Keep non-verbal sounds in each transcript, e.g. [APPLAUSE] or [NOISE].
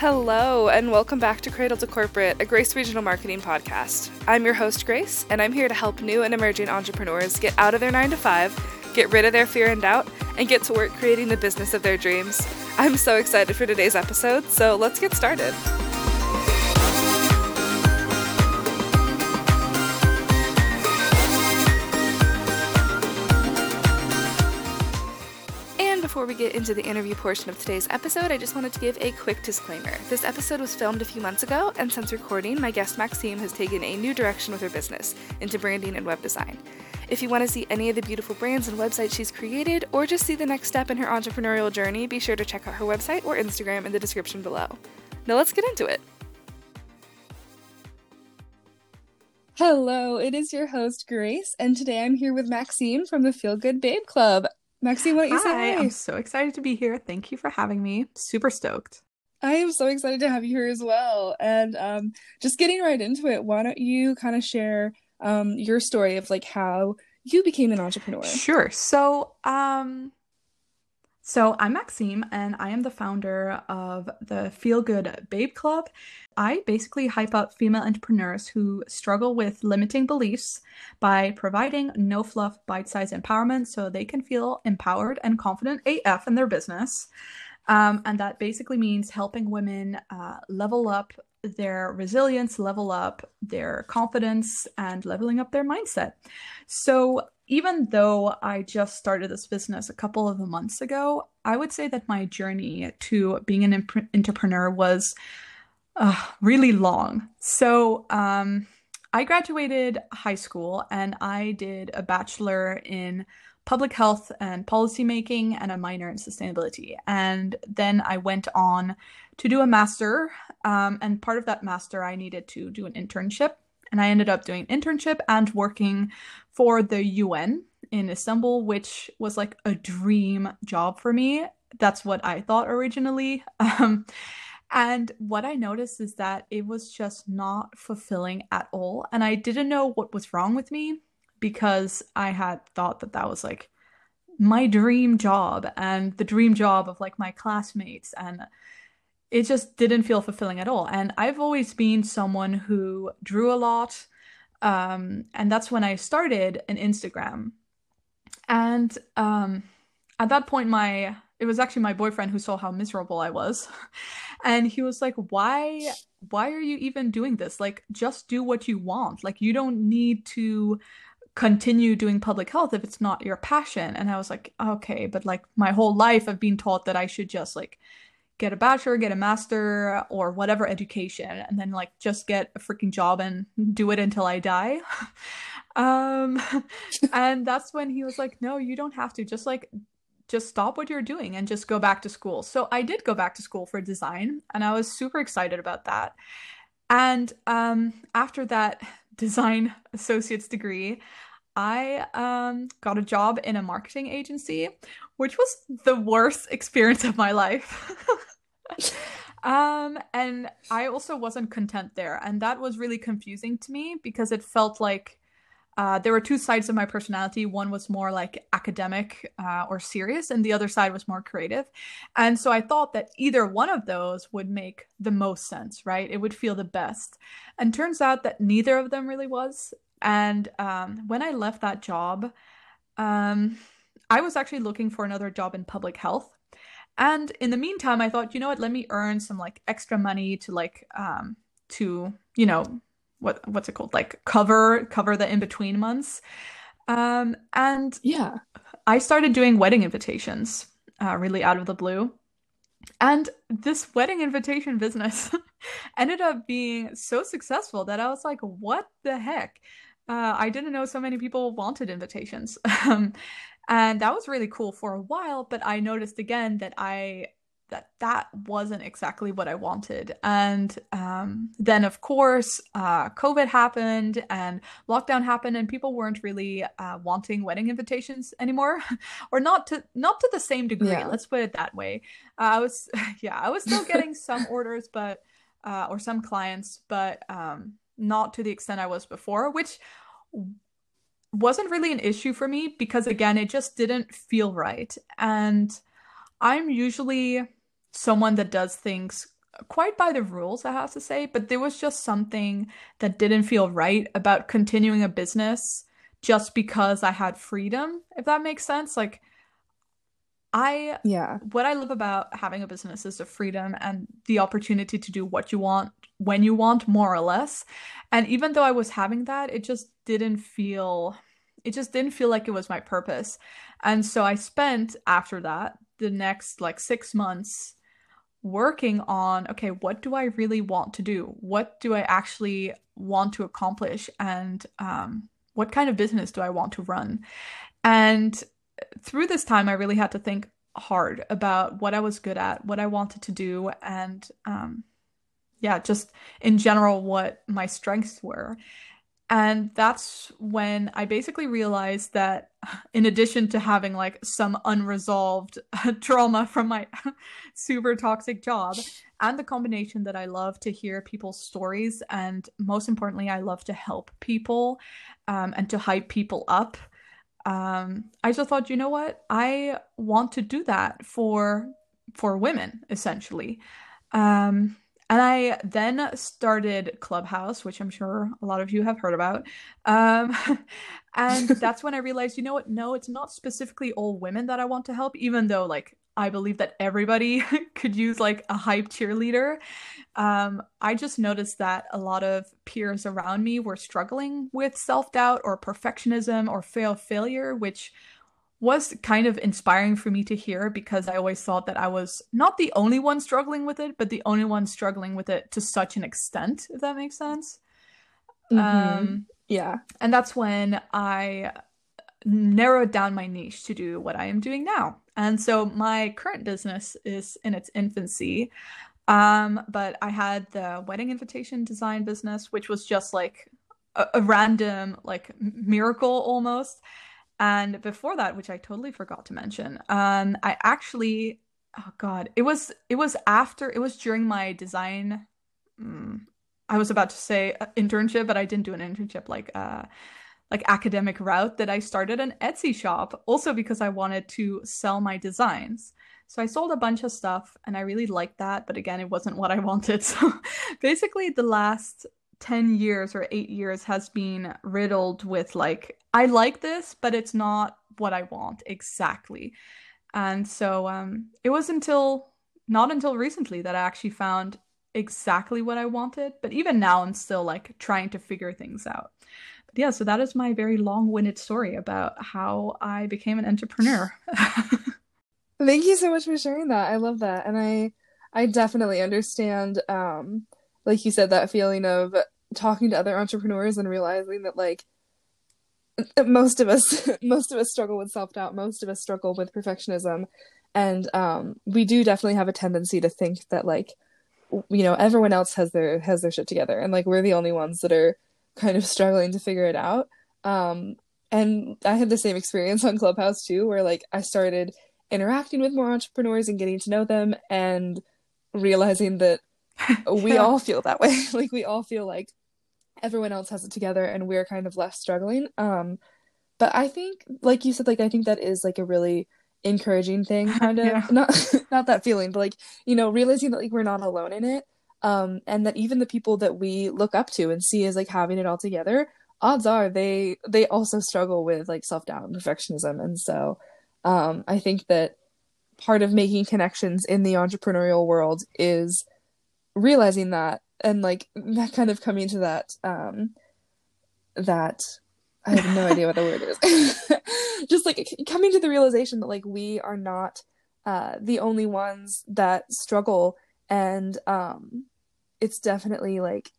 Hello, and welcome back to Cradle to Corporate, a Grace Regional Marketing podcast. I'm your host, Grace, and I'm here to help new and emerging entrepreneurs get out of their 9 to 5, get rid of their fear and doubt, and get to work creating the business of their dreams. I'm so excited for today's episode, so let's get started. We get into the interview portion of today's episode, I just wanted to give a quick disclaimer. This episode was filmed a few months ago, and since recording, my guest Maxime has taken a new direction with her business into branding and web design. If you want to see any of the beautiful brands and websites she's created, or just see the next step in her entrepreneurial journey, be sure to check out her website or Instagram in the description below. Now let's get into it. Hello, it is your host, Grace, and today I'm here with Maxine from the Feel Good Babe Club. Maxine, what you say? I'm so excited to be here. Thank you for having me. Super stoked. I am so excited to have you here as well. And um, just getting right into it, why don't you kind of share um, your story of like how you became an entrepreneur? Sure. So, um, so I'm Maxime, and I am the founder of the Feel Good Babe Club. I basically hype up female entrepreneurs who struggle with limiting beliefs by providing no fluff, bite sized empowerment so they can feel empowered and confident AF in their business. Um, and that basically means helping women uh, level up their resilience, level up their confidence, and leveling up their mindset. So, even though I just started this business a couple of months ago, I would say that my journey to being an imp- entrepreneur was uh, really long. So, um, I graduated high school and I did a bachelor in public health and policymaking and a minor in sustainability. And then I went on to do a master. Um, and part of that master, I needed to do an internship. And I ended up doing internship and working for the UN in Istanbul, which was like a dream job for me. That's what I thought originally. [LAUGHS] Um, and what I noticed is that it was just not fulfilling at all. And I didn't know what was wrong with me because I had thought that that was like my dream job and the dream job of like my classmates. And it just didn't feel fulfilling at all. And I've always been someone who drew a lot. Um, and that's when I started an Instagram. And um, at that point, my it was actually my boyfriend who saw how miserable I was. [LAUGHS] and he was like, "Why why are you even doing this? Like just do what you want. Like you don't need to continue doing public health if it's not your passion." And I was like, "Okay, but like my whole life I've been taught that I should just like get a bachelor, get a master, or whatever education, and then like just get a freaking job and do it until I die. [LAUGHS] um, [LAUGHS] and that's when he was like, "No, you don't have to. Just like, just stop what you're doing and just go back to school." So I did go back to school for design, and I was super excited about that. And um, after that [LAUGHS] design associate's degree, I um, got a job in a marketing agency, which was the worst experience of my life. [LAUGHS] um, and I also wasn't content there. And that was really confusing to me because it felt like uh, there were two sides of my personality. One was more like academic uh, or serious, and the other side was more creative. And so I thought that either one of those would make the most sense, right? It would feel the best. And turns out that neither of them really was. And um, when I left that job, um, I was actually looking for another job in public health. And in the meantime, I thought, you know what, let me earn some like extra money to like um to, you know, what what's it called? Like cover cover the in-between months. Um and yeah, I started doing wedding invitations uh really out of the blue. And this wedding invitation business [LAUGHS] ended up being so successful that I was like, what the heck? Uh, I didn't know so many people wanted invitations. [LAUGHS] Um, and that was really cool for a while, but I noticed again that I that that wasn't exactly what I wanted. And um, then, of course, uh, COVID happened and lockdown happened, and people weren't really uh, wanting wedding invitations anymore, [LAUGHS] or not to not to the same degree. Yeah. Let's put it that way. Uh, I was, [LAUGHS] yeah, I was still getting some orders, but uh, or some clients, but um, not to the extent I was before, which wasn't really an issue for me because again it just didn't feel right and i'm usually someone that does things quite by the rules, I have to say, but there was just something that didn't feel right about continuing a business just because I had freedom, if that makes sense. Like, I, yeah, what I love about having a business is the freedom and the opportunity to do what you want when you want, more or less. And even though I was having that, it just didn't feel, it just didn't feel like it was my purpose. And so I spent after that the next like six months working on okay, what do I really want to do? What do I actually want to accomplish? And um, what kind of business do I want to run? And through this time, I really had to think hard about what I was good at, what I wanted to do, and um, yeah, just in general, what my strengths were. And that's when I basically realized that [LAUGHS] in addition to having like some unresolved [LAUGHS] trauma from my [LAUGHS] super toxic job and the combination that I love to hear people's stories and most importantly I love to help people um, and to hype people up um, I just thought you know what I want to do that for for women essentially um, and I then started Clubhouse, which I'm sure a lot of you have heard about. Um, [LAUGHS] and [LAUGHS] that's when I realized, you know what? No, it's not specifically all women that I want to help, even though, like, I believe that everybody [LAUGHS] could use like a hype cheerleader. Um, I just noticed that a lot of peers around me were struggling with self doubt or perfectionism or fail failure, which was kind of inspiring for me to hear because I always thought that I was not the only one struggling with it, but the only one struggling with it to such an extent, if that makes sense. Mm-hmm. Um, yeah. And that's when I narrowed down my niche to do what I am doing now. And so my current business is in its infancy. Um, but I had the wedding invitation design business, which was just like a, a random, like miracle almost. And before that, which I totally forgot to mention, um, I actually, oh god, it was it was after it was during my design. Um, I was about to say uh, internship, but I didn't do an internship like uh like academic route that I started an Etsy shop, also because I wanted to sell my designs. So I sold a bunch of stuff and I really liked that, but again, it wasn't what I [LAUGHS] wanted. So basically, the last 10 years or 8 years has been riddled with like I like this but it's not what I want exactly. And so um it was until not until recently that I actually found exactly what I wanted, but even now I'm still like trying to figure things out. But yeah, so that is my very long-winded story about how I became an entrepreneur. [LAUGHS] Thank you so much for sharing that. I love that. And I I definitely understand um like you said, that feeling of talking to other entrepreneurs and realizing that like most of us [LAUGHS] most of us struggle with self-doubt most of us struggle with perfectionism. And um, we do definitely have a tendency to think that like you know everyone else has their has their shit together. And like we're the only ones that are kind of struggling to figure it out. Um, and i had the same experience on clubhouse too where like i started interacting with more entrepreneurs and getting to know them and realizing that [LAUGHS] we all feel that way. [LAUGHS] like we all feel like everyone else has it together and we're kind of left struggling. Um but I think like you said like I think that is like a really encouraging thing [LAUGHS] kind of yeah. not not that feeling but like you know realizing that like we're not alone in it um and that even the people that we look up to and see as like having it all together odds are they they also struggle with like self-doubt and perfectionism and so um i think that part of making connections in the entrepreneurial world is realizing that and like that kind of coming to that um that I have no idea what the word is. [LAUGHS] Just like coming to the realization that like we are not uh the only ones that struggle and um it's definitely like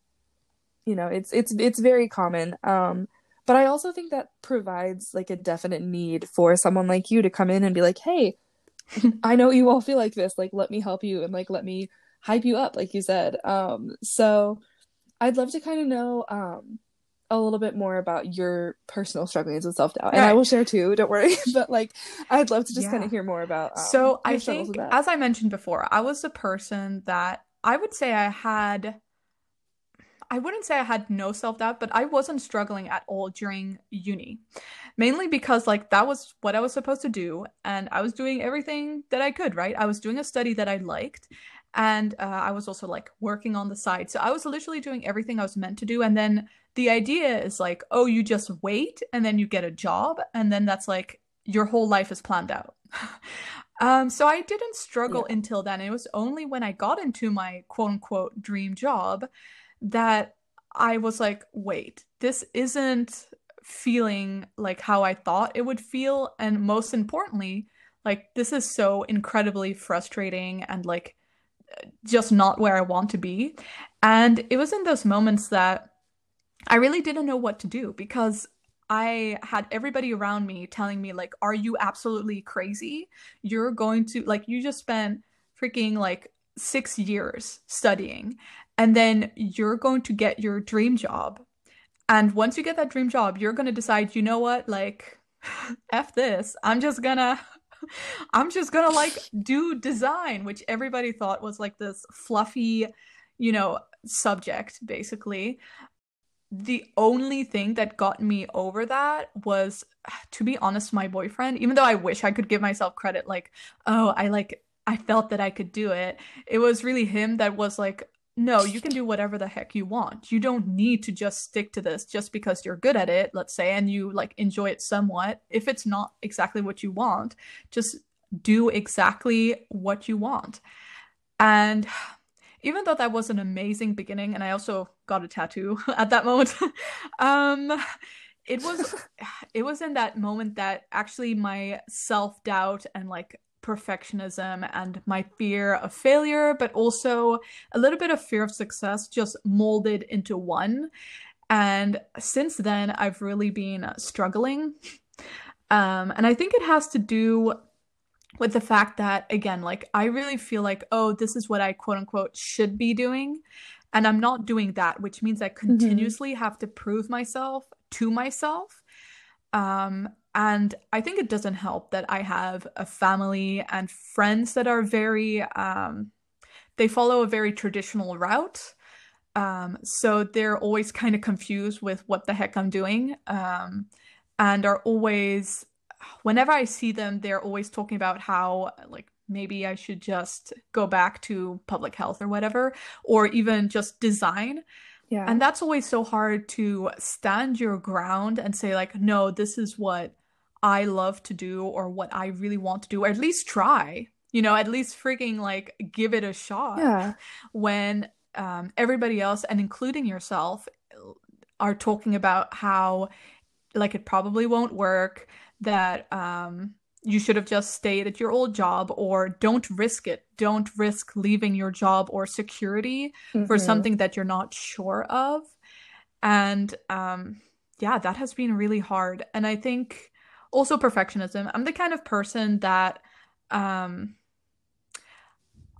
you know, it's it's it's very common. Um but I also think that provides like a definite need for someone like you to come in and be like, "Hey, I know you all feel like this. Like let me help you and like let me hype you up, like you said. Um, so I'd love to kind of know um, a little bit more about your personal strugglings with self doubt, and I will share too. Don't worry, [LAUGHS] but like I'd love to just yeah. kind of hear more about. Um, so I think, as I mentioned before, I was a person that I would say I had. I wouldn't say I had no self doubt, but I wasn't struggling at all during uni. Mainly because, like, that was what I was supposed to do, and I was doing everything that I could, right? I was doing a study that I liked, and uh, I was also like working on the side. So I was literally doing everything I was meant to do. And then the idea is like, oh, you just wait and then you get a job. And then that's like your whole life is planned out. [LAUGHS] um, so I didn't struggle yeah. until then. It was only when I got into my quote unquote dream job that I was like, wait, this isn't feeling like how I thought it would feel. And most importantly, like, this is so incredibly frustrating and like just not where I want to be. And it was in those moments that I really didn't know what to do because I had everybody around me telling me, like, are you absolutely crazy? You're going to, like, you just spent freaking like six years studying, and then you're going to get your dream job. And once you get that dream job, you're going to decide, you know what, like, [LAUGHS] F this. I'm just gonna [LAUGHS] I'm just gonna like do design, which everybody thought was like this fluffy, you know, subject basically. The only thing that got me over that was, to be honest, my boyfriend, even though I wish I could give myself credit, like, oh, I like, I felt that I could do it. It was really him that was like, no, you can do whatever the heck you want. You don't need to just stick to this just because you're good at it, let's say, and you like enjoy it somewhat. If it's not exactly what you want, just do exactly what you want. And even though that was an amazing beginning, and I also got a tattoo [LAUGHS] at that moment, [LAUGHS] um, it was [LAUGHS] it was in that moment that actually my self doubt and like perfectionism and my fear of failure, but also a little bit of fear of success just molded into one. And since then, I've really been struggling. Um, and I think it has to do with the fact that, again, like I really feel like, oh, this is what I quote unquote should be doing. And I'm not doing that, which means I mm-hmm. continuously mm-hmm. have to prove myself to myself. Um, and I think it doesn't help that I have a family and friends that are very, um, they follow a very traditional route. Um, so they're always kind of confused with what the heck I'm doing. Um, and are always, whenever I see them, they're always talking about how, like, maybe I should just go back to public health or whatever, or even just design. Yeah. And that's always so hard to stand your ground and say, like, no, this is what I love to do or what I really want to do, or at least try, you know, at least freaking like give it a shot. Yeah. When um, everybody else, and including yourself, are talking about how like it probably won't work, that um, you should have just stayed at your old job or don't risk it. Don't risk leaving your job or security mm-hmm. for something that you're not sure of. And um, yeah, that has been really hard. And I think also perfectionism. I'm the kind of person that um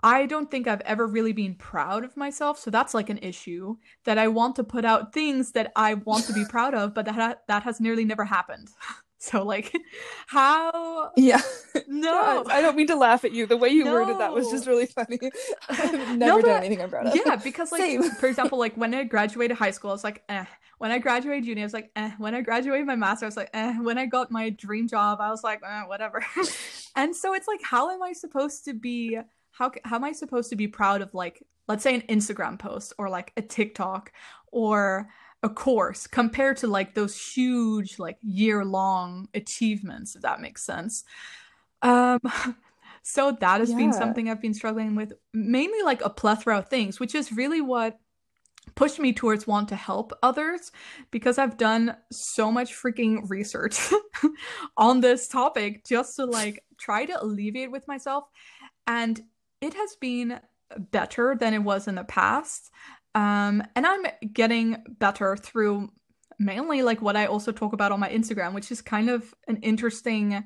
I don't think I've ever really been proud of myself, so that's like an issue that I want to put out things that I want to be proud of, but that ha- that has nearly never happened. [LAUGHS] So like [LAUGHS] how Yeah. [LAUGHS] No. I don't mean to laugh at you. The way you no. worded that was just really funny. [LAUGHS] I've never no, done anything I'm proud of. Yeah, because like Same. for example, like when I graduated high school, I was like, eh. When I graduated uni, I was like, eh. When I graduated my master, I was like, eh. When I got my dream job, I was like, eh, whatever. and so it's like, how am I supposed to be how how am I supposed to be proud of like let's say an Instagram post or like a TikTok or a course compared to like those huge like year long achievements if that makes sense um [LAUGHS] so that has yeah. been something i've been struggling with mainly like a plethora of things which is really what pushed me towards want to help others because i've done so much freaking research [LAUGHS] on this topic just to like try to alleviate with myself and it has been better than it was in the past um, and I'm getting better through mainly like what I also talk about on my Instagram, which is kind of an interesting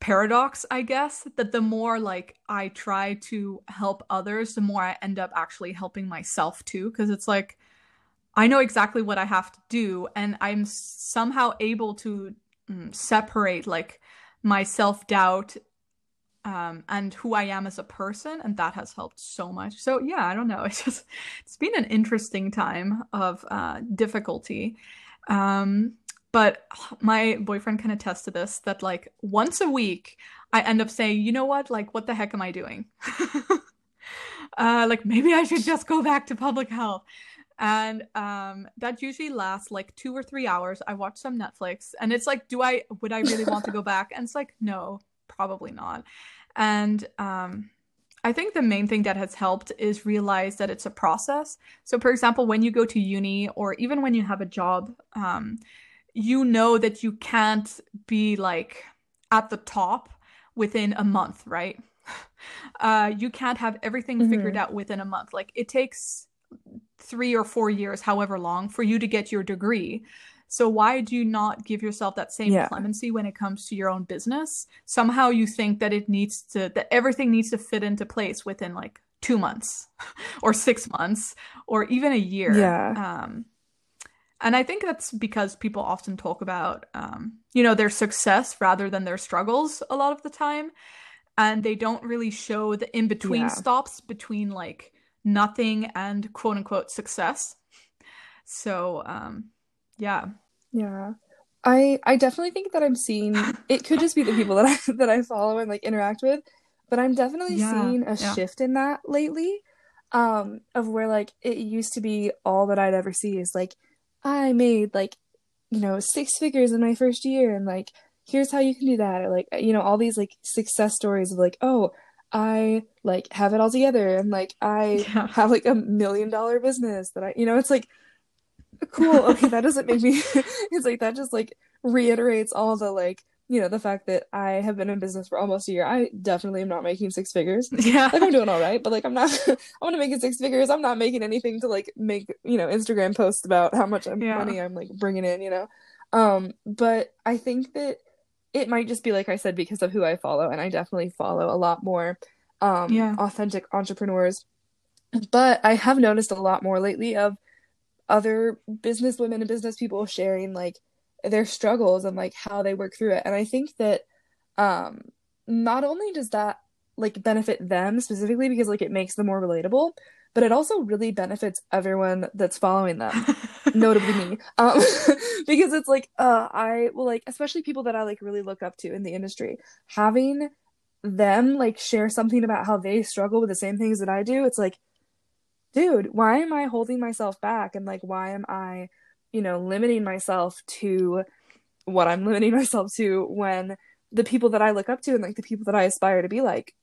paradox, I guess, that the more like I try to help others, the more I end up actually helping myself too. Cause it's like I know exactly what I have to do, and I'm somehow able to mm, separate like my self doubt um, and who I am as a person, and that has helped so much. So yeah, I don't know. [LAUGHS] It's just it's been an interesting time of uh, difficulty. Um, but my boyfriend can attest to this that like once a week I end up saying, you know what, like what the heck am I doing? [LAUGHS] uh, like maybe I should just go back to public health. And um, that usually lasts like two or three hours. I watch some Netflix, and it's like, do I would I really want to go [LAUGHS] back? And it's like, no, probably not. And um, I think the main thing that has helped is realize that it's a process. So, for example, when you go to uni or even when you have a job, um, you know that you can't be like at the top within a month, right? [LAUGHS] Uh, you can't have everything mm-hmm. figured out within a month. Like it takes three or four years, however long, for you to get your degree. So why do you not give yourself that same yeah. clemency when it comes to your own business? Somehow you think that it needs to that everything needs to fit into place within like two months [LAUGHS] or six months or even a year. Yeah. Um, and I think that's because people often talk about, um, you know, their success rather than their struggles a lot of the time. And they don't really show the in between yeah. stops between like nothing and quote unquote success. So, um, yeah. Yeah. I I definitely think that I'm seeing it could just be the people that I [LAUGHS] that I follow and like interact with, but I'm definitely yeah, seeing a yeah. shift in that lately. Um of where like it used to be all that I'd ever see is like I made like you know six figures in my first year and like here's how you can do that or like you know all these like success stories of like oh I like have it all together and like I [LAUGHS] yeah. have like a million dollar business that I you know it's like cool. Okay that doesn't make me [LAUGHS] it's like that just like reiterates all the like you know the fact that i have been in business for almost a year. I definitely am not making six figures. [LAUGHS] Yeah. Like i'm doing all right but like i'm not i want to make it six figures. I'm not making anything to like make you know instagram posts about how much yeah. money i'm like bringing in you know? Um but i think that it might just be like i said because of who i follow and i definitely follow a lot more um yeah. authentic entrepreneurs. But i have noticed a lot more lately of other business women and business people sharing like their struggles and like how they work through it. And i think that um not only does that like benefit them specifically because like it makes them more relatable but it also really benefits everyone that's following them [LAUGHS] notably me. Um [LAUGHS] because it's like uh i well like especially people that i like really look up to in the industry having them like share something about how they struggle with the same things that i do it's like dude, why am I holding myself back? And like, why am I, you know, limiting myself to what I'm limiting [LAUGHS] myself to when the people that I look up to and like the people that I aspire to be like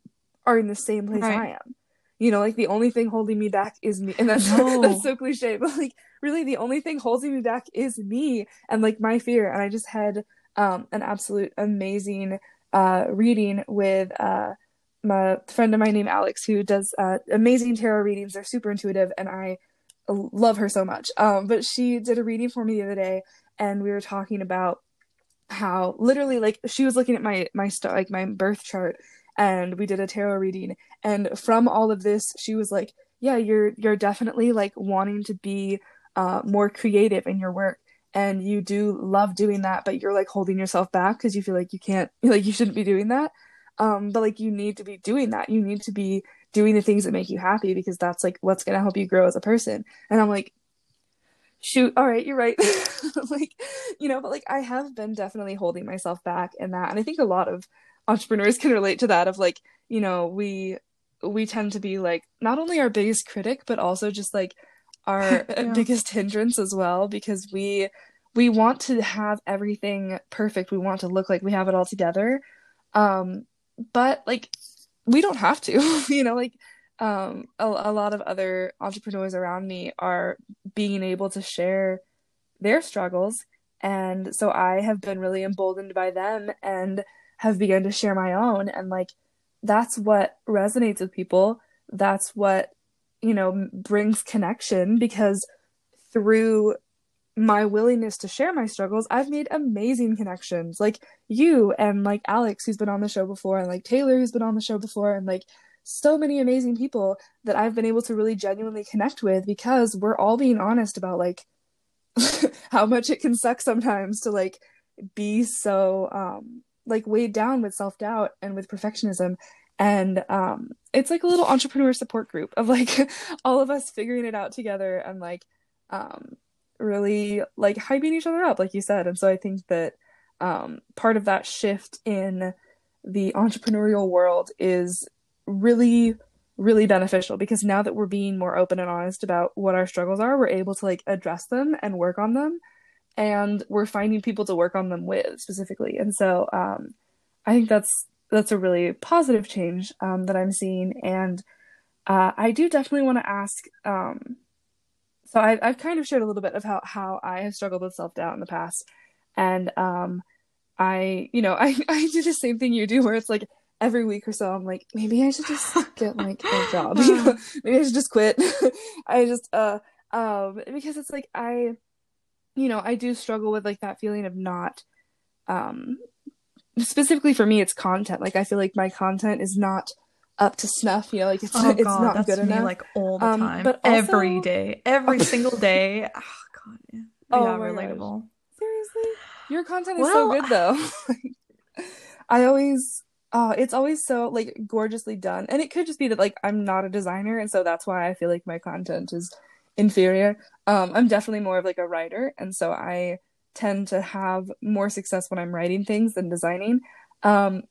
are in the same place right. I am. You know, like the only thing holding me back is me. And that's [LAUGHS] no. that's so cliche, but like really the only thing holding me back is me and like my fear. And I just had um an absolute amazing uh reading with uh my friend of mine named Alex who does uh, amazing tarot readings. They're super intuitive, and I love her so much. Um, but she did a reading for me the other day, and we were talking about how literally like she was looking at my my star like my birth chart, and we did a tarot reading, and from all of this, she was like, "Yeah, you're you're definitely like wanting to be uh, more creative in your work." And you do love doing that, but you're like holding yourself back because you feel like you can't, [LAUGHS] like you shouldn't be doing that um but like you need to be doing that. You need to be doing the things that make you happy because that's like what's going to help you grow as a person. And i'm like shoot all right you're right. [LAUGHS] Like you know but like i have been definitely holding myself back in that. And i think a lot of entrepreneurs [LAUGHS] can relate to that of like you know we we tend to be like not only our biggest critic but also just like our [LAUGHS] yeah. biggest hindrance as well because we we want to have everything perfect. We want to look like we have it all together. Um but like we don't have to [LAUGHS] you know like um a, a lot of other entrepreneurs around me are being able to share their struggles. And so i have been really emboldened by them and have begun to share my own. And like that's what resonates with people. That's what you know brings connection because through my willingness to share my struggles, I've made amazing connections. Like you and like Alex, who's been on the show before, and like Taylor, who's been on the show before, and like so many amazing people that I've been able to really genuinely connect with because we're all being honest about like [LAUGHS] how much it can suck sometimes to like be so um like weighed down with self-doubt and with perfectionism and um it's like a little entrepreneur support group of like [LAUGHS] all of us figuring it out together and like um really like hyping each other up, like you said. And so I think that um, part of that shift in the entrepreneurial world is really really beneficial because now that we're being more open and honest about what our struggles are, we're able to like address them and work on them. And we're finding people to work on them with specifically. And so um, I think that's that's a really positive change um, that I'm seeing. And uh, I do definitely want to ask. Um, so I, I've kind of shared a little bit of how how I have struggled with self doubt in the past, and um, I you know [LAUGHS] I I do the same thing you do where it's like every week or so I'm like maybe I should just get like a job [LAUGHS] you know? [LAUGHS] Maybe I should just quit. I just uh um because it's like I you know I do struggle with like that feeling of not um specifically for me it's content. Like I feel like my content is not up to snuff you know like it's, oh, it's God, not good me, enough like all the Um, time but also- every day every [LAUGHS] single day oh god yeah, Oh yeah my gosh. relatable Seriously? Your content is so good though. [LAUGHS] I always uh it's always so like gorgeously done. And it could just be that like I'm not a designer and so that's why I feel like my content is inferior. Um I'm definitely more of like a writer and so I tend to have more success when I'm writing things than designing. Um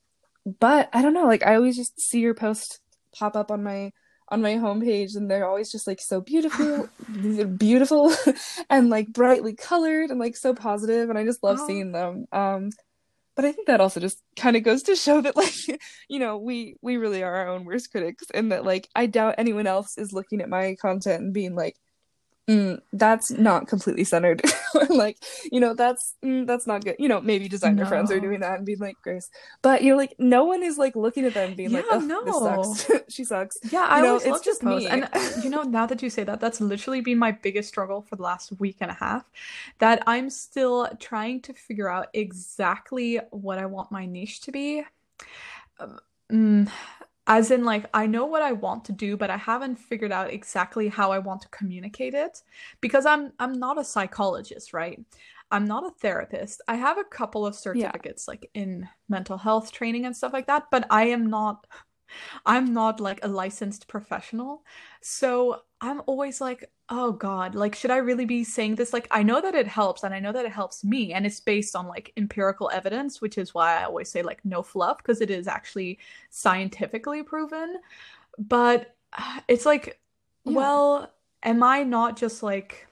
but I don't know, like I always just see your post pop up on my on my homepage and they're always just like so beautiful [LAUGHS] beautiful [LAUGHS] and like brightly colored and like so positive and I just love Oh. seeing them. Um but I think that also just kind of goes to show that [LAUGHS] like you know we we really are our own worst critics and that like I doubt anyone else is looking at my content and being like mm, that's not completely centered [LAUGHS] like you know that's mm, that's not good you know maybe designer friends are doing that and being like grace but you know like no one is like looking at them and being like Yeah, oh this no. sucks [LAUGHS] she sucks Yeah, I know, it's just me. And uh, you know, now that you say that, that's literally been my biggest struggle for the last week and a half. That I'm still trying to figure out exactly what I want my niche to be. Um, mm, as in, like, I know what I want to do, but I haven't figured out exactly how I want to communicate it because I'm I'm not a psychologist, right? I'm not a therapist. I have a couple of certificates like in mental health training and stuff like that, but I am not I'm not like a licensed professional. So I'm always like, oh God, like, should I really be saying this? Like, I know that it helps and I know that it helps me and it's based on like empirical evidence, which is why I always say like no fluff because it is actually scientifically proven. But uh, it's like, Yeah. well, am I not just like,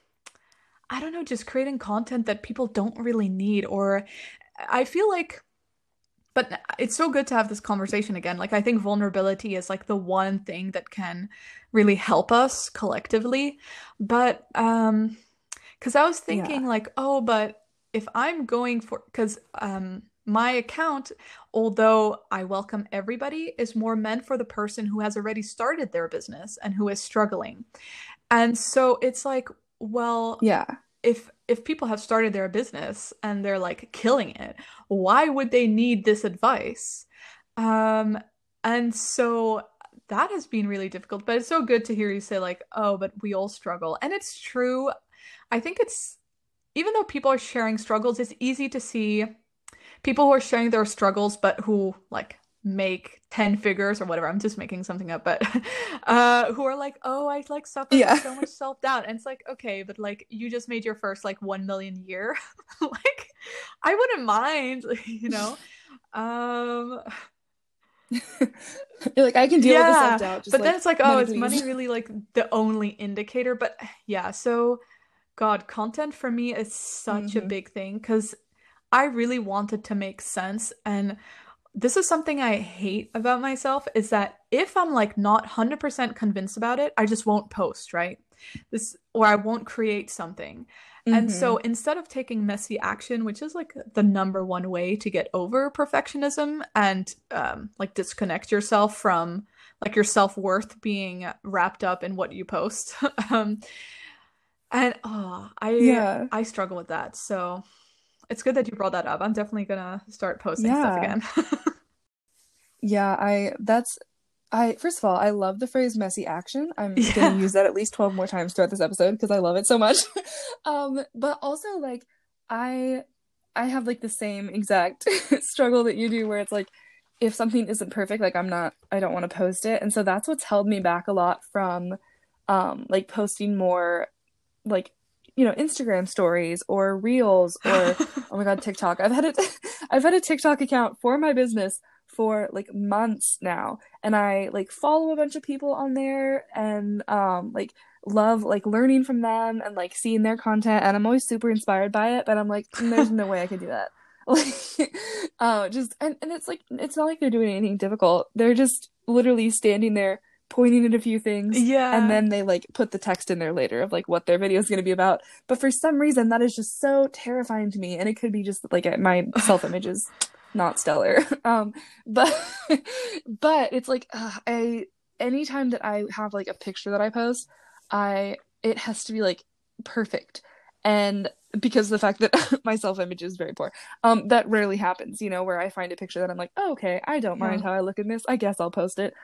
I don't know, just creating content that people don't really need? Or I feel like but it's so good to have this conversation again. Like I think vulnerability is like the one thing that can really help us collectively. But um cuz I was thinking like, oh, but if I'm going for cuz um my account, although I welcome everybody, is more meant for the person who has already started their business and who is struggling. And so it's like, well, yeah if if people have started their business and they're like killing it, why would they need this advice? Um, and so that has been really difficult, but it's so good to hear you say like, "Oh, but we all struggle." And it's true. I think it's even though people are sharing struggles, it's easy to see people who are sharing their struggles but who like make 10 figures or whatever. I'm just making something up but [LAUGHS] uh who are like oh i like suffer Yeah. so much self-doubt. And it's like okay but like you just made your first like 1 million year. [LAUGHS] Like i wouldn't mind [LAUGHS] you know? Um you're like I can deal with the Yeah, self doubt but then it's like oh is money really like the only indicator? But [SIGHS] yeah so god content for me is such a Mhm. big thing because i really wanted to make sense and this is something i hate about myself is that if i'm like not 100% convinced about it i just won't post right this or i won't create something and Mhm. so instead of taking messy action, which is like the number one way to get over perfectionism and um, like disconnect yourself from like your self worth being wrapped up in what you post. [LAUGHS] um, and oh, I Yeah. I struggle with that. So it's good that you brought that up. I'm definitely gonna start posting stuff again. [LAUGHS] Yeah, I that's I first of all, I love the phrase messy action. I'm [LAUGHS] Yeah. gonna use that at least 12 more times throughout this episode because I love it so much. [LAUGHS] Um, but also like I I have like the same exact [LAUGHS] struggle that you do where it's like if something isn't perfect, like I'm not I don't want to post it. And so that's what's held me back a lot from um like posting more like you know, Instagram stories or reels or oh my god, TikTok. I've had it I've had a TikTok account for my business for like months now. And I like follow a bunch of people on there and um like love like learning from them and like seeing their content. And I'm always super inspired by it but I'm like there's no way I could do that. [LAUGHS] Like uh just and, and it's like it's not like they're doing anything difficult. They're just literally standing there pointing at a few things Yeah. and then they like put the text in there later of like what their video is going to be about. But for some reason that is just so terrifying to me and it could be just like my [LAUGHS] self-image is not stellar. [LAUGHS] Um but [LAUGHS] but it's like ugh, i anytime that i have like a picture that i post i it has to be like perfect. And because of the fact that [LAUGHS] my self-image is very poor um that rarely happens you know where i find a picture that i'm like oh, okay i don't mind Yeah. how i look in this. I guess i'll post it.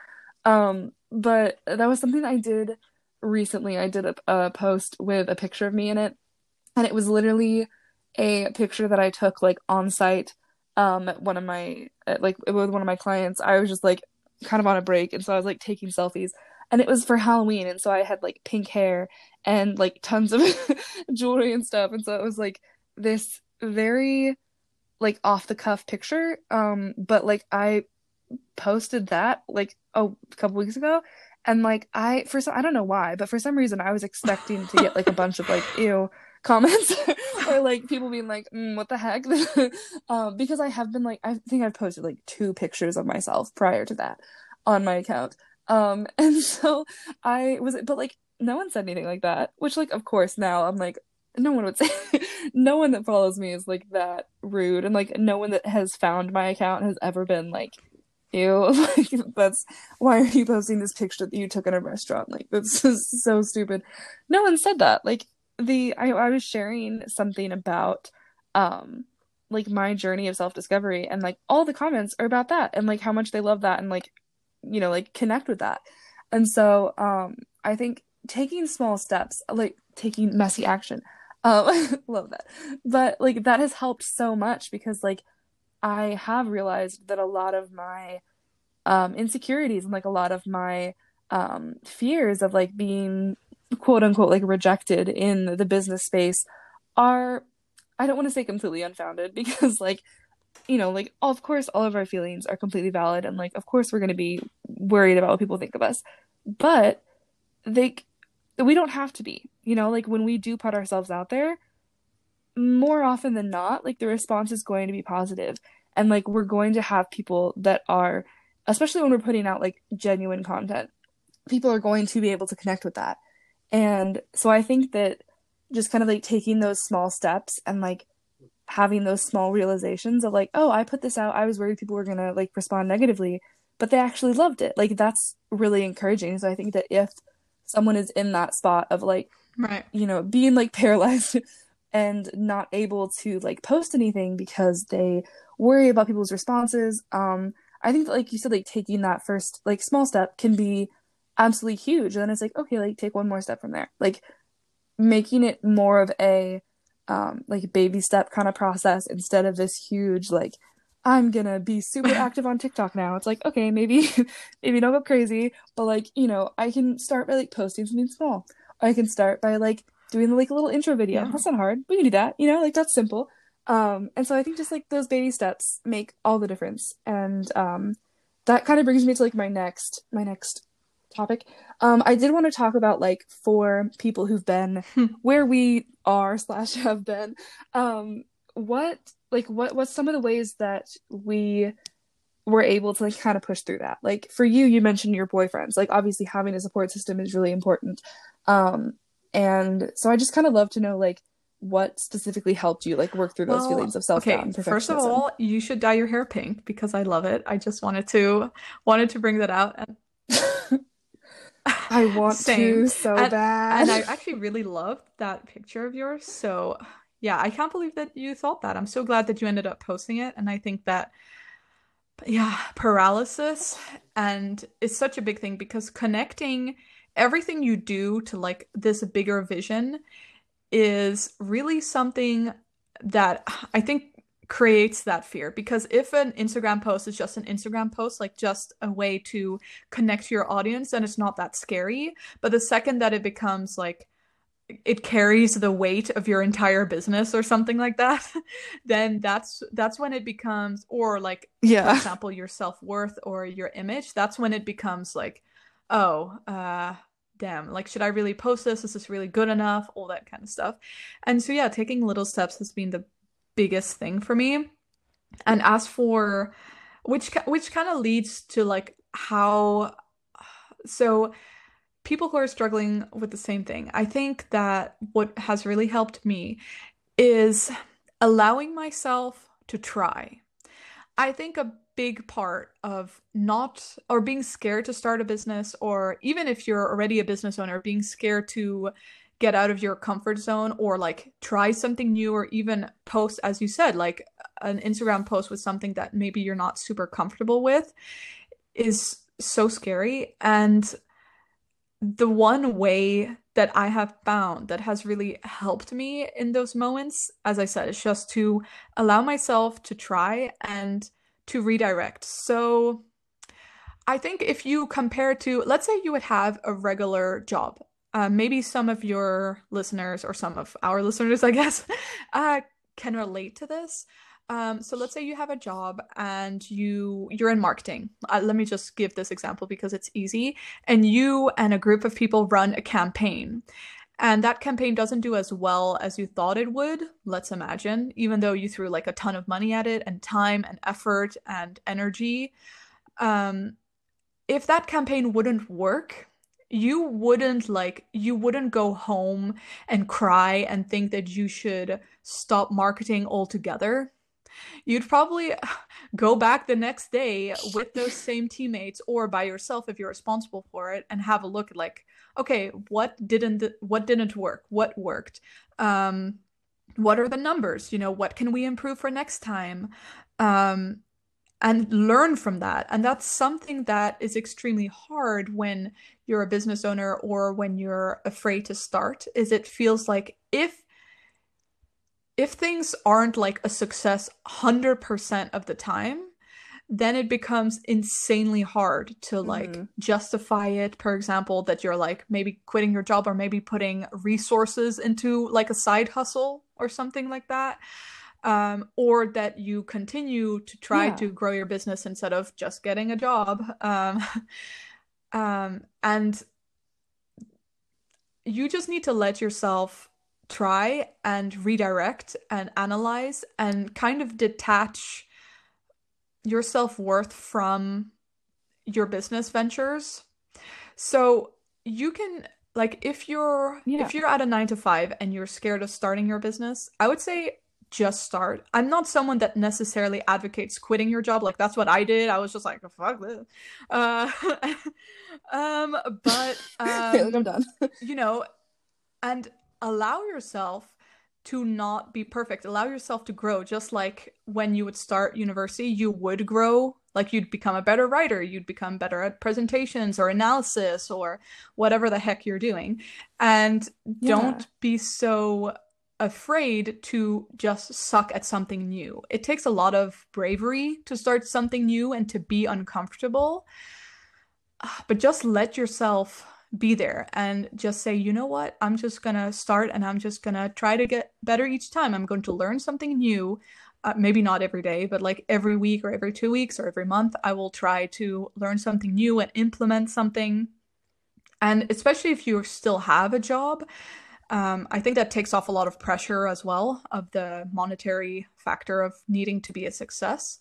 Um but that was something i did recently. I did a, a post with a picture of me in it and it was literally a picture that i took like on site um one of my at, like with one of my clients. I was just like kind of on a break and so i was like taking selfies. And it was for halloween and so i had like pink hair and like tons of [LAUGHS] jewelry and stuff. And so it was like this very like off the cuff picture. Um but like i posted that like a couple weeks ago. And like i for some i don't know why but for some reason i was expecting to get like a bunch of like ew comments [LAUGHS] [LAUGHS] or like people being like mm, what the heck? Um [LAUGHS] because i have been like i think i've posted like two pictures of myself prior to that on my account. Um and so i was but like no one said anything like that which like of course now i'm like no one would say no one that follows me is like that rude. And like no one that has found my account has ever been like ew like that's why are you posting this picture that you took in a restaurant? Like this is so stupid. No one said that. Like the I, I was sharing something about um like my journey of self-discovery and like all the comments are about that and like how much they love that and like you know like connect with that. And so um i think taking small steps like taking messy action um [LAUGHS] love that. But like that has helped so much because like i have realized that a lot of my um insecurities and like a lot of my um fears of like being quote unquote like rejected in the business space are I don't want to say completely unfounded [LAUGHS] because like you know like of course all of our feelings are completely valid and like of course we're going to be worried about what people think of us. But they we don't have to be you know? Like when we do put ourselves out there more often than not like the response is going to be positive. And like we're going to have people that are especially when we're putting out like genuine content people are going to be able to connect with that and so I think that just kind of like taking those small steps and like having those small realizations of like, oh, I put this out. I was worried people were going to like respond negatively, but they actually loved it. Like that's really encouraging. So I think that if someone is in that spot of like, Right. you know, being like [LAUGHS] paralyzed and not able to like post anything because they worry about people's responses, um, I think that like you said, like taking that first like small step can be absolutely huge. And then it's like, okay, like take one more step from there. Like making it more of a um like baby step kind of process instead of this huge like I'm gonna be super [LAUGHS] active on TikTok now. It's like, okay, maybe [LAUGHS] maybe don't go crazy, but like, you know, I can start by like posting something small. Or I can start by like doing like a little intro video. Yeah. That's not hard. We can do that, you know, like that's simple. Um and so I think just like those baby steps make all the difference. And um that kind of brings me to like my next my next topic. Um, I did want to talk about like for people who've been [LAUGHS] where we are slash have been. Um, what like what what's some of the ways that we were able to like kind of push through that? Like for you, you mentioned your boyfriends. Like obviously having a support system is really important. Um, and so I just kind of love to know like what specifically helped you like work through those Well, feelings of self doubt Okay, first of all, you should dye your hair pink because I love it. I just wanted to wanted to bring that out. And, I want Same. to so And- bad. and I actually really loved that picture of yours. So yeah, I can't believe that you thought that. I'm so glad that you ended up posting it. And I think that yeah, paralysis and it's such a big thing because connecting everything you do to like this bigger vision is really something that I think creates that fear. Because if an Instagram post is just an Instagram post, like just a way to connect to your audience, then it's not that scary. But the second that it becomes like it carries the weight of your entire business or something like that [LAUGHS] then that's that's when it becomes or like yeah. for example your self-worth or your image that's when it becomes like oh uh damn like should i really post this? Is this really good enough? All that kind of stuff. And so yeah taking little steps has been the biggest thing for me. And as for which which kind of leads to like how so people who are struggling with the same thing i think that what has really helped me is allowing myself to try. I think a big part of not or being scared to start a business or even if you're already a business owner being scared to get out of your comfort zone or like try something new or even post as you said like an Instagram post with something that maybe you're not super comfortable with is so scary. And the one way that I have found that has really helped me in those moments as I said is just to allow myself to try and to redirect. So I think if you compare to let's say you would have a regular job uh, maybe some of your listeners or some of our listeners, [LAUGHS] I guess, uh, can relate to this. Um, so let's say you have a job and you you're in marketing. Uh, let me just give this example because it's easy. And you and a group of people run a campaign. And that campaign doesn't do as well as you thought it would, let's imagine, even though you threw like a ton of money at it and time and effort and energy. Um, if that campaign wouldn't work, you wouldn't like you wouldn't go home and cry and think that you should stop marketing altogether. You'd probably [LAUGHS] go back the next day with those same teammates or by yourself if you're responsible for it and have a look at like okay what didn't what didn't work? What worked? Um what are the numbers? You know what can we improve for next time? Um and learn from that. And that's something that is extremely hard when you're a business owner or when you're afraid to start is it feels like if if things aren't like a success 100% of the time, then it becomes insanely hard to like mm-hmm. justify it for example that you're like maybe quitting your job or maybe putting resources into like a side hustle or something like that um, or that you continue to try yeah. to grow your business instead of just getting a job. Um, [LAUGHS] um, and you just need to let yourself try and redirect and analyze and kind of detach your self worth from your business ventures. So you can like if you're yeah. if you're at a 9 to 5 and you're scared of starting your business, I would say just start. I'm not someone that necessarily advocates quitting your job. Like that's what I did. I was just like, fuck this. Uh, [LAUGHS] um, but [LAUGHS] um, I'm done. [LAUGHS] you know, and allow yourself to not be perfect. Allow yourself to grow. Just like when you would start university, you would grow. Like you'd become a better writer, you'd become better at presentations or analysis or whatever the heck you're doing. And yeah. don't be so afraid to just suck at something new. It takes a lot of bravery to start something new and to be uncomfortable. But just let yourself be there and just say, you know what? I'm just to start and I'm just to try to get better each time. I'm going to learn something new. Uh, maybe not every day, but like every week or every two weeks or every month, I will try to learn something new and implement something. And especially if you still have a job, um, I think that takes off a lot of pressure as well of the monetary factor of needing to be a success.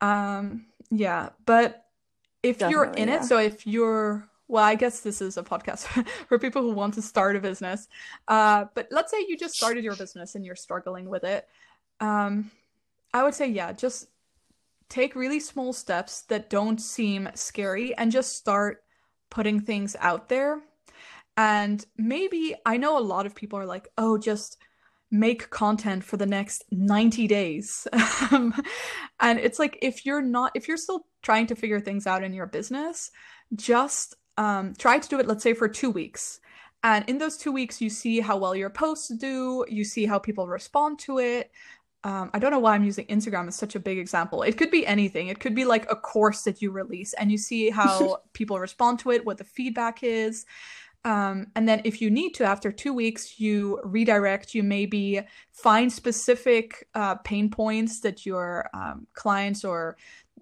Um, yeah, but if Definitely, you're in yeah. it, so if you're well, I guess this is a podcast [LAUGHS] for people who want to start a business. Uh, but let's say you just started your business and you're struggling with it. Um, I would say, yeah, just take really small steps that don't seem scary and just start putting things out there and maybe I know a lot of people are like, oh, just make content for the next 90 days. [LAUGHS] and it's like, if you're not, if you're still trying to figure things out in your business, just um, try to do it, let's say, for two weeks. And in those two weeks, you see how well your posts do, you see how people respond to it. Um, I don't know why I'm using Instagram as such a big example. It could be anything. It could be like a course that you release and you see how [LAUGHS] people respond to it, what the feedback is. Um, and then if you need to, after two weeks, you redirect, you maybe find specific uh, pain points that your um, clients or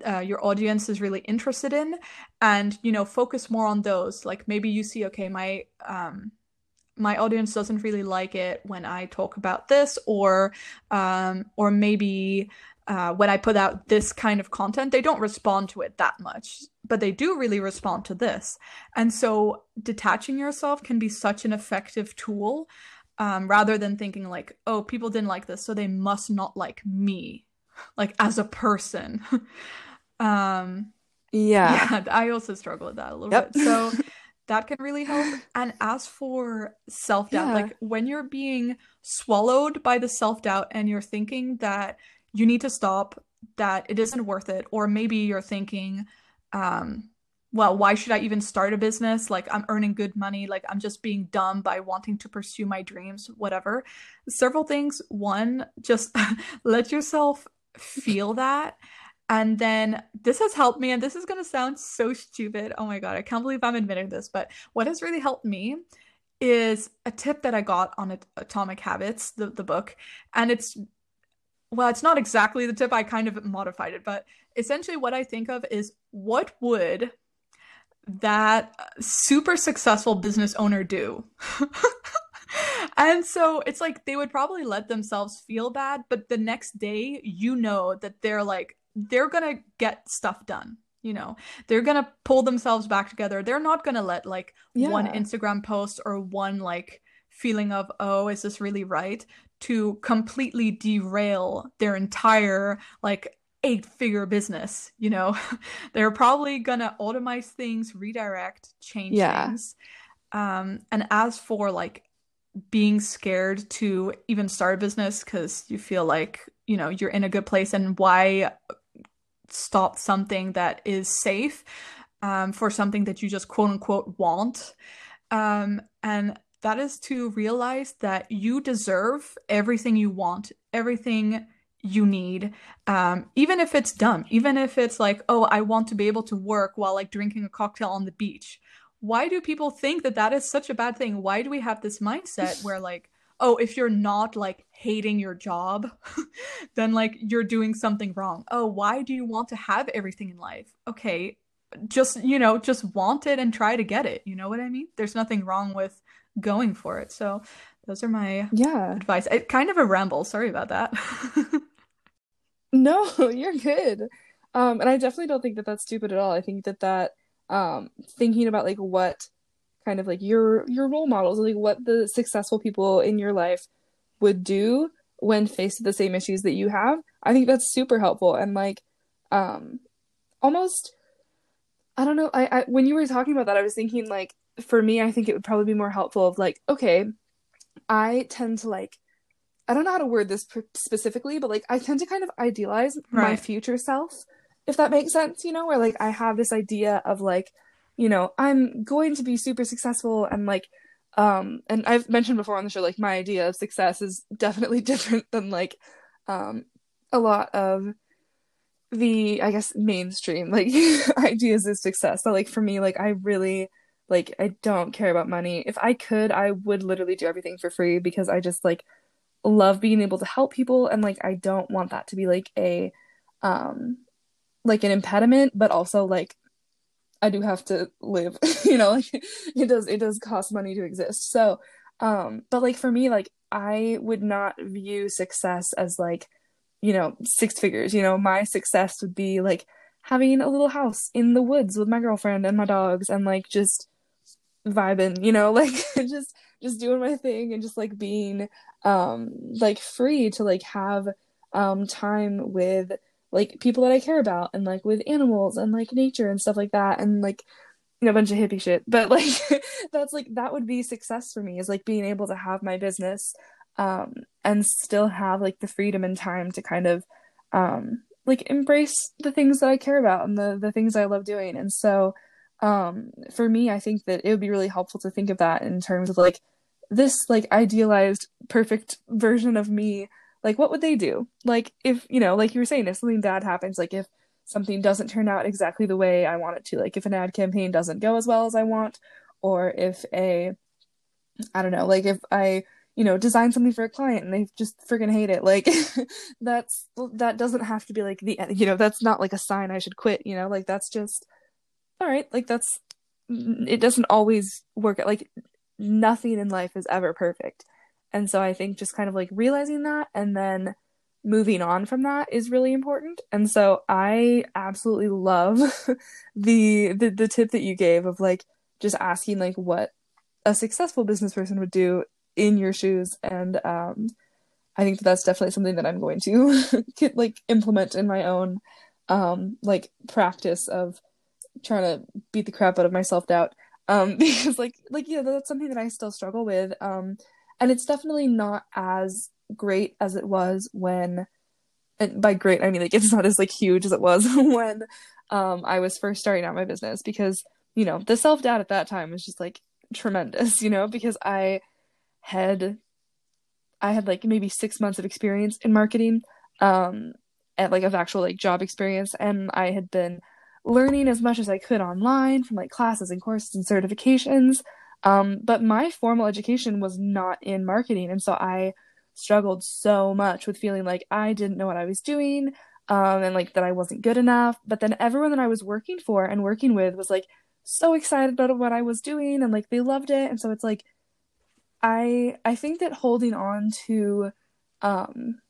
uh, your audience is really interested in and you know focus more on those. Like maybe you see okay my um my audience doesn't really like it when i talk about this or um or maybe uh, when I put out this kind of content, they don't respond to it that much, but they do really respond to this. And so detaching yourself can be such an effective tool um, rather than thinking, like, oh, people didn't like this, so they must not like me, like as a person. [LAUGHS] um, yeah. yeah. I also struggle with that a little Yep. bit. So [LAUGHS] that can really help. And as for self doubt, Yeah. like when you're being swallowed by the self doubt and you're thinking that you need to stop, that it isn't worth it, or maybe you're thinking, um, well, why should I even start a business? Like, I'm earning good money. Like, I'm just being dumb by wanting to pursue my dreams, whatever. Several things. One, just [LAUGHS] let yourself feel that. And then this has helped me, and this is going to sound so stupid. Oh my God, I can't believe I'm admitting this. But what has really helped me is a tip that I got on Atomic Habits, the, the book. And it's, well, it's not exactly the tip, I kind of modified it. But essentially, what I think of is what would that super successful business owner do? [LAUGHS] and so it's like they would probably let themselves feel bad, but the next day, you know that they're like, they're gonna get stuff done. You know, they're gonna pull themselves back together. They're not gonna let like one Instagram post or one like feeling of, oh, is this really right? To completely derail their entire like eight figure business. You know, [LAUGHS] they're probably gonna automate things, redirect, change Yeah. things. Um, and as for like being scared to even start a business because you feel like, you know, you're in a good place and why stop something that is safe um, for something that you just quote unquote want. Um, and that is to realize that you deserve everything you want, everything you need, um, even if it's dumb, even if it's like, oh, I want to be able to work while like drinking a cocktail on the beach. Why do people think that that is such a bad thing? Why do we have this mindset [LAUGHS] where like, oh, if you're not like hating your job, [LAUGHS] then like you're doing something wrong. Oh, why do you want to have everything in life? Okay, just, you know, just want it and try to get it. You know what I mean? There's nothing wrong with going for it. So those are my Yeah. advice. It, kind of a ramble. Sorry about that. [LAUGHS] No, [LAUGHS] you're good. Um, and I definitely don't think that that's stupid at all. I think that that um, thinking about like what kind of like your your role models, like what the successful people in your life would do when faced with the same issues that you have, I think that's super helpful and like um, almost I don't know. I, I when you were talking about that, I was thinking like for me, I think it would probably be more helpful of like okay, I tend to like I don't know how to word this specifically, but like I tend to kind of idealize my future self, if that makes sense, you know, where like I have this idea of like, you know, I'm going to be super successful and like um and I've mentioned before on the show like my idea of success is definitely [LAUGHS] different than like um a lot of the I guess mainstream like [LAUGHS] ideas of success. So like for me like I really like I don't care about money. If I could, I would literally do everything for free because I just like love being able to help people and like I don't want that to be like a um like an impediment, but also like I do have to live, [LAUGHS] you know, like it does it does cost money to exist. So um but like for me like I would not view success as like you know six figures, you know, my success would be like having a little house in the woods with my girlfriend and my dogs and like just vibing, you know, [LAUGHS] like just just doing my thing and just like being um like free to like have um time with like people that I care about and like with animals and like nature and stuff like that and like you know a bunch of hippie shit. But [LAUGHS] like that's like that would be success for me is like being able to have my business um and still have like the freedom and time to kind of um like embrace the things that I care about and the the things I love doing. And so um for me I think that it would be really helpful to think of that in terms of like this like idealized perfect version of me like what would they do? Like if you know like you were saying if something bad happens like if something doesn't turn out exactly the way i want it to like if an ad campaign doesn't go as well as i want or if a I don't know, like if I you know design something for a client and they just freaking hate it like [LAUGHS] that's that doesn't have to be like the you know that's not like a sign i should quit you know like that's just all right like that's it doesn't always work like nothing in life is ever perfect. And so i think just kind of like realizing that and then moving on from that is really important. And so i absolutely love [LAUGHS] the, the the tip that you gave of like just asking like what a successful business person would do in your shoes. And um i think that that's definitely something that i'm going to [LAUGHS] like implement in my own um like practice of trying to beat the crap out of my self-doubt. Um [LAUGHS] because like like yeah that's something that i still struggle with. Um and it's definitely not as great as it was when and by great i mean like [LAUGHS] it's not as like huge as it was [LAUGHS] when um i was first starting out my business because you know the self-doubt at that time was just like tremendous you know because i had I had like maybe six months of experience in marketing, um, and like of actual like job experience, and I had been learning as much as I could online from like classes and courses and certifications. Um, but my formal education was not in marketing, and so I struggled so much with feeling like I didn't know what I was doing, um, and like that I wasn't good enough. But then everyone that I was working for and working with was like so excited about what I was doing, and like they loved it, and so it's like I I think that holding on to um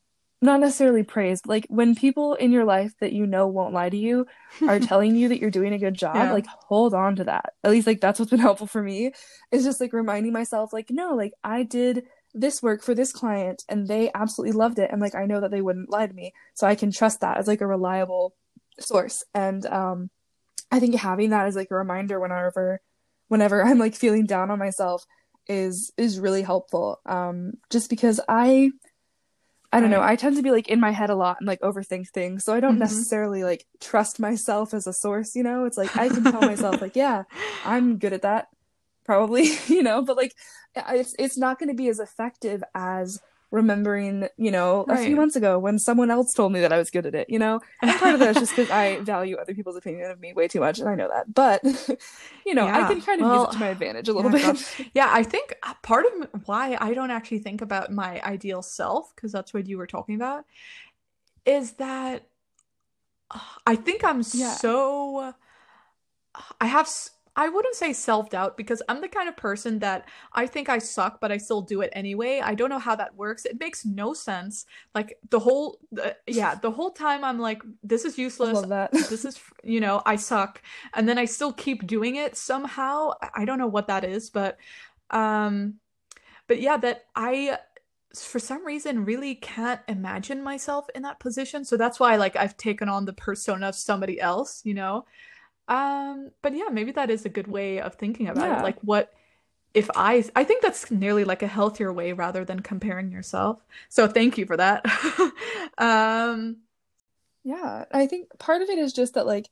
not necessarily praise, like when people in your life that you know won't lie to you are [LAUGHS] telling you that you're doing a good job, yeah. like hold on to that. At least like that's what's been [LAUGHS] helpful for me. Is just like reminding myself like no, like I did this work for this client and they absolutely loved it and like I know that they wouldn't lie to me. So I can trust that as like a reliable source. And um I think having that as like a reminder whenever whenever I'm like feeling down on myself is is really helpful um just because i i don't know. I tend to be like in my head a lot and like overthink things so i don't mm-hmm. necessarily like trust myself as a source you know? It's like i can tell myself [LAUGHS] like yeah i'm good at that probably [LAUGHS] you know? But like it's it's not going to be as effective as remembering, you know, right. a few months ago when someone else told me that I was good at it, you know? And part of that is just because I [LAUGHS] value other people's opinion of me way too much, and I know that. But, [LAUGHS] you know, yeah. I can kind of well, use it to my advantage a little yeah, bit. [LAUGHS] yeah, I think uh, part of why I don't actually think about my ideal self, because that's what you were talking about, is that uh, I think I'm yeah. so. Uh, I have I wouldn't say self doubt because I'm the kind of person that I think I suck, but I still do it anyway. I don't know how that works. It makes no sense. Like the whole, the, yeah, the whole time I'm like, this is useless. [LAUGHS] this is, you know, I suck, and then I still keep doing it somehow. I don't know what that is, but, um, but yeah, that I for some reason really can't imagine myself in that position so that's why like i've taken on the persona of somebody else you know um, but yeah, maybe that is a good way of thinking about yeah. it. Like what if I I think that's nearly like a healthier way rather than comparing yourself. So thank you for that. [LAUGHS] um yeah, I think part of it is just that like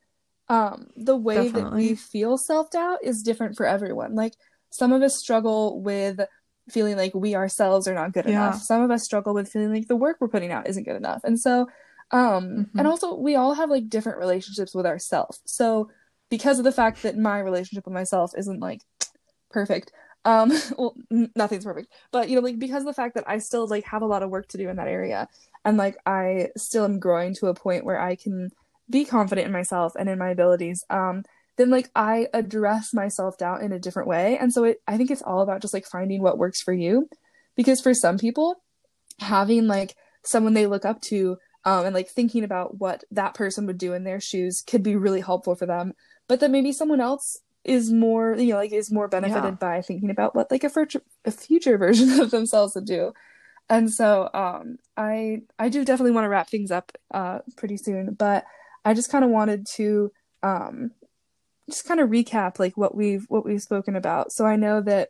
um the way definitely. that we feel self-doubt is different for everyone. Like some of us struggle with feeling like we ourselves are not good yeah. enough. Some of us struggle with feeling like the work we're putting out isn't good enough. And so um mm-hmm. and also we all have like different relationships with ourselves. So because of the fact that my relationship with myself isn't like perfect. Um [LAUGHS] well n- nothing's perfect but you know like because of the fact that i still like have a lot of work to do in that area and like i still am growing to a point where i can be confident in myself and in my abilities um then like i address my self-doubt in a different way. And so it i think it's all about just like finding what works for you. Because for some people having like someone they look up to um, and like thinking about what that person would do in their shoes could be really helpful for them but that maybe someone else is more you know like is more benefited yeah. by thinking about what like a future a future [LAUGHS] version of themselves would do and so um i i do definitely want to wrap things up uh pretty soon but i just kind of wanted to um just kind of recap like what we've what we've spoken about so i know that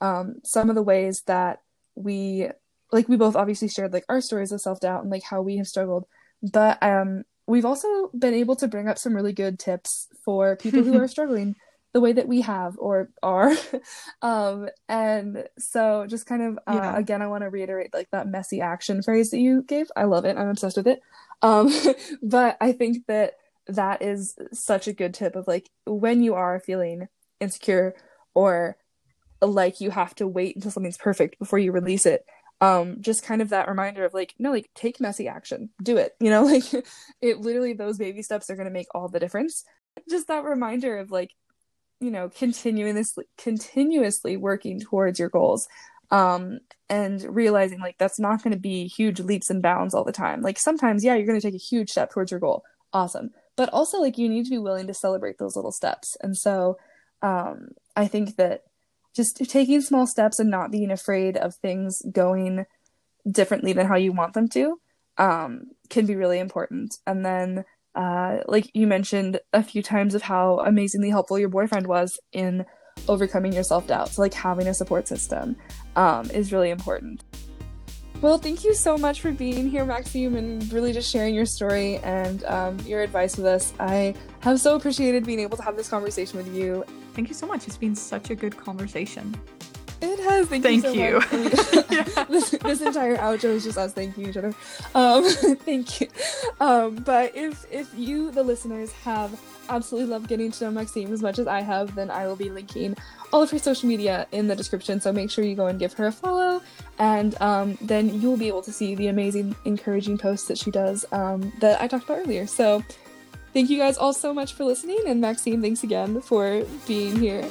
um some of the ways that we like we both obviously shared like our stories of self-doubt and like how we have struggled but um we've also been able to bring up some really good tips for people who are [LAUGHS] struggling the way that we have or are. [LAUGHS] Um and so just kind of uh, yeah. again i want to reiterate like that messy action phrase that you gave. I love it. I'm obsessed with it. Um [LAUGHS] but i think that that is such a good tip of like when you are feeling insecure or like you have to wait until something's perfect before you release it um just kind of that reminder of like no like take messy action. Do it. You know [LAUGHS] like it literally those baby steps are going to make all the difference. Just that reminder of like you know continuously continuously working towards your goals um and realizing like that's not going to be huge leaps and bounds all the time. Like sometimes yeah you're going to take a huge step towards your goal. Awesome. But also like you need to be willing to celebrate those little steps. And so um i think that just taking small steps and not being afraid of things going differently than how you want them to um, can be really important. And then, uh, like you mentioned a few times, of how amazingly helpful your boyfriend was in overcoming your self doubt. So, like having a support system um, is really important. Well, thank you so much for being here, Maxime, and really just sharing your story and um, your advice with us. I have so appreciated being able to have this conversation with you. Thank you so much. It's been such a good conversation. It has. Thank, thank you. So you. yeah. this, this, entire outro is just us thanking each other. Um, [LAUGHS] thank you. Um, but if if you, the listeners, have absolutely loved getting to know Maxime as much as I have, then I will be linking all of her social media in the description. So make sure you go and give her a follow, and um, then you will be able to see the amazing, encouraging posts that she does um, that I talked about earlier. So Thank you guys all so much for listening. And Maxime, thanks again for being here.